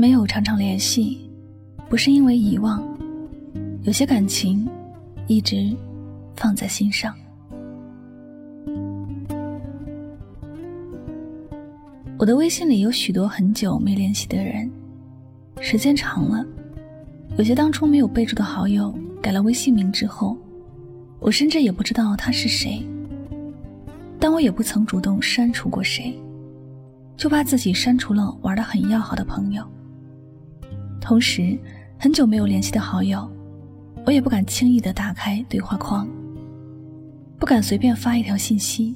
没有常常联系，不是因为遗忘，有些感情一直放在心上。我的微信里有许多很久没联系的人，时间长了，有些当初没有备注的好友改了微信名之后，我甚至也不知道他是谁。但我也不曾主动删除过谁，就怕自己删除了玩的很要好的朋友。同时，很久没有联系的好友，我也不敢轻易的打开对话框，不敢随便发一条信息，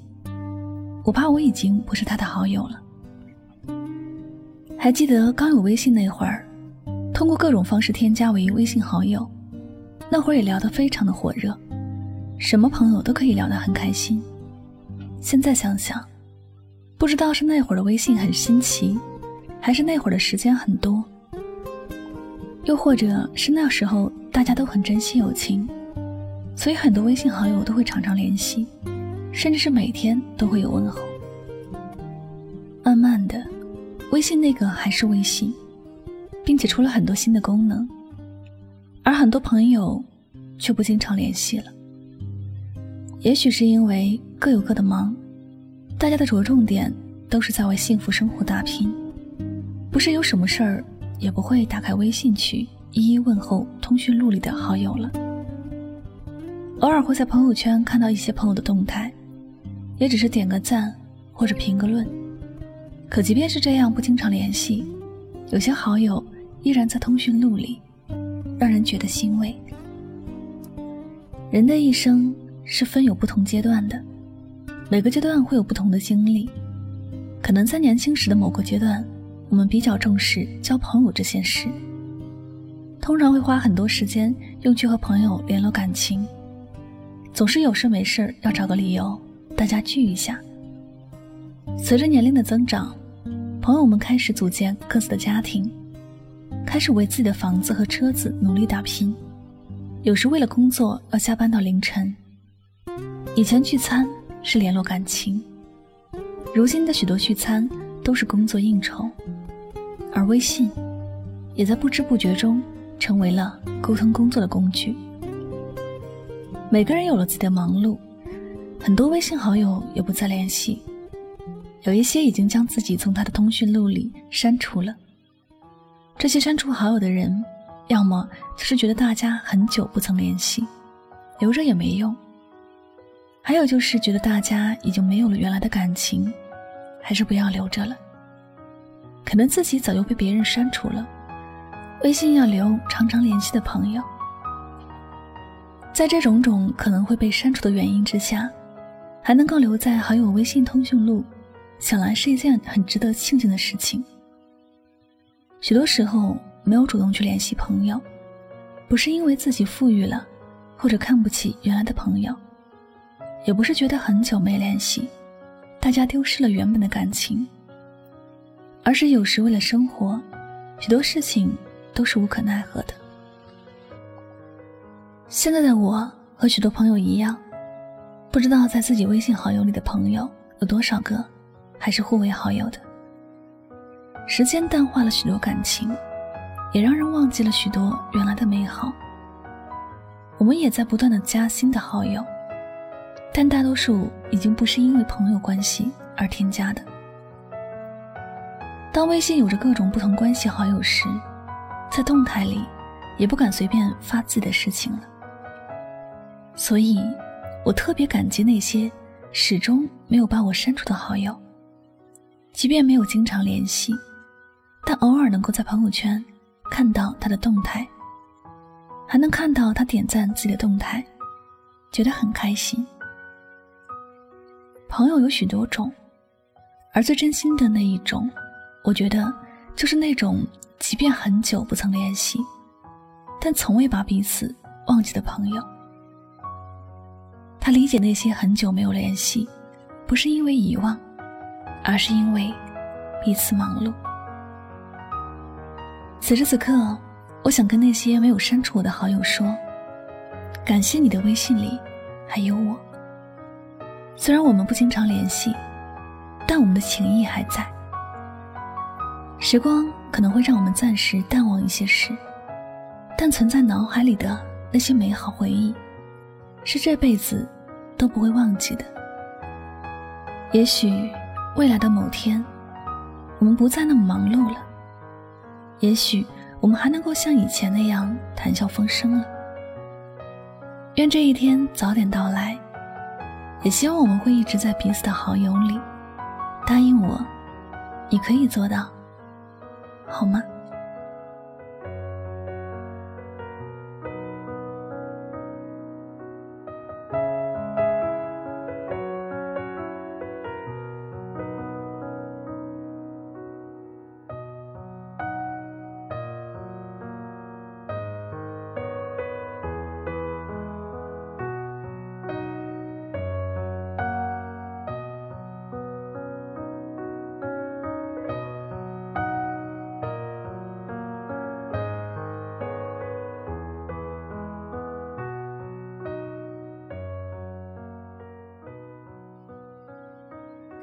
我怕我已经不是他的好友了。还记得刚有微信那会儿，通过各种方式添加为微信好友，那会儿也聊得非常的火热，什么朋友都可以聊得很开心。现在想想，不知道是那会儿的微信很新奇，还是那会儿的时间很多，又或者是那时候大家都很珍惜友情，所以很多微信好友都会常常联系，甚至是每天都会有问候。慢慢的。微信那个还是微信，并且出了很多新的功能，而很多朋友却不经常联系了。也许是因为各有各的忙，大家的着重点都是在为幸福生活打拼，不是有什么事儿也不会打开微信去一一问候通讯录里的好友了。偶尔会在朋友圈看到一些朋友的动态，也只是点个赞或者评个论。可即便是这样，不经常联系，有些好友依然在通讯录里，让人觉得欣慰。人的一生是分有不同阶段的，每个阶段会有不同的经历。可能在年轻时的某个阶段，我们比较重视交朋友这件事，通常会花很多时间用去和朋友联络感情，总是有事没事要找个理由大家聚一下。随着年龄的增长。朋友们开始组建各自的家庭，开始为自己的房子和车子努力打拼。有时为了工作要加班到凌晨。以前聚餐是联络感情，如今的许多聚餐都是工作应酬，而微信也在不知不觉中成为了沟通工作的工具。每个人有了自己的忙碌，很多微信好友也不再联系。有一些已经将自己从他的通讯录里删除了。这些删除好友的人，要么就是觉得大家很久不曾联系，留着也没用；还有就是觉得大家已经没有了原来的感情，还是不要留着了。可能自己早就被别人删除了，微信要留常常联系的朋友。在这种种可能会被删除的原因之下，还能够留在好友微信通讯录。想来是一件很值得庆幸的事情。许多时候没有主动去联系朋友，不是因为自己富裕了，或者看不起原来的朋友，也不是觉得很久没联系，大家丢失了原本的感情，而是有时为了生活，许多事情都是无可奈何的。现在的我和许多朋友一样，不知道在自己微信好友里的朋友有多少个。还是互为好友的。时间淡化了许多感情，也让人忘记了许多原来的美好。我们也在不断的加新的好友，但大多数已经不是因为朋友关系而添加的。当微信有着各种不同关系好友时，在动态里也不敢随便发自己的事情了。所以，我特别感激那些始终没有把我删除的好友。即便没有经常联系，但偶尔能够在朋友圈看到他的动态，还能看到他点赞自己的动态，觉得很开心。朋友有许多种，而最真心的那一种，我觉得就是那种即便很久不曾联系，但从未把彼此忘记的朋友。他理解那些很久没有联系，不是因为遗忘。而是因为彼此忙碌。此时此刻，我想跟那些没有删除我的好友说：感谢你的微信里还有我。虽然我们不经常联系，但我们的情谊还在。时光可能会让我们暂时淡忘一些事，但存在脑海里的那些美好回忆，是这辈子都不会忘记的。也许未来的某天，我们不再那么忙碌了，也许我们还能够像以前那样谈笑风生了。愿这一天早点到来，也希望我们会一直在彼此的好友里。答应我，你可以做到。好吗？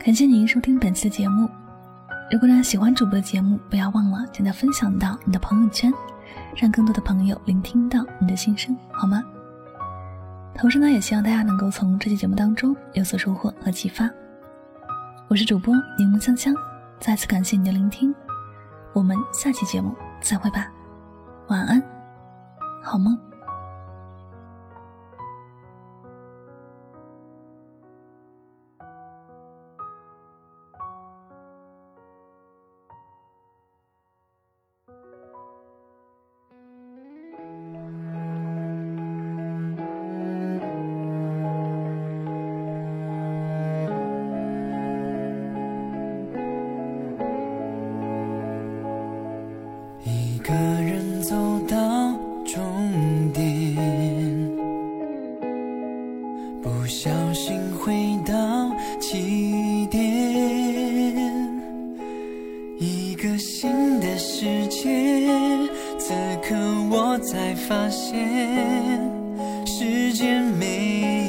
感谢您收听本期的节目。如果大家喜欢主播的节目，不要忘了将它分享到你的朋友圈，让更多的朋友聆听到你的心声，好吗？同时呢，也希望大家能够从这期节目当中有所收获和启发。我是主播柠檬香香，再次感谢你的聆听，我们下期节目再会吧，晚安，好梦。走到终点不小心回到起点一个新的世界此刻我才发现时间没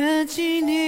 的纪念。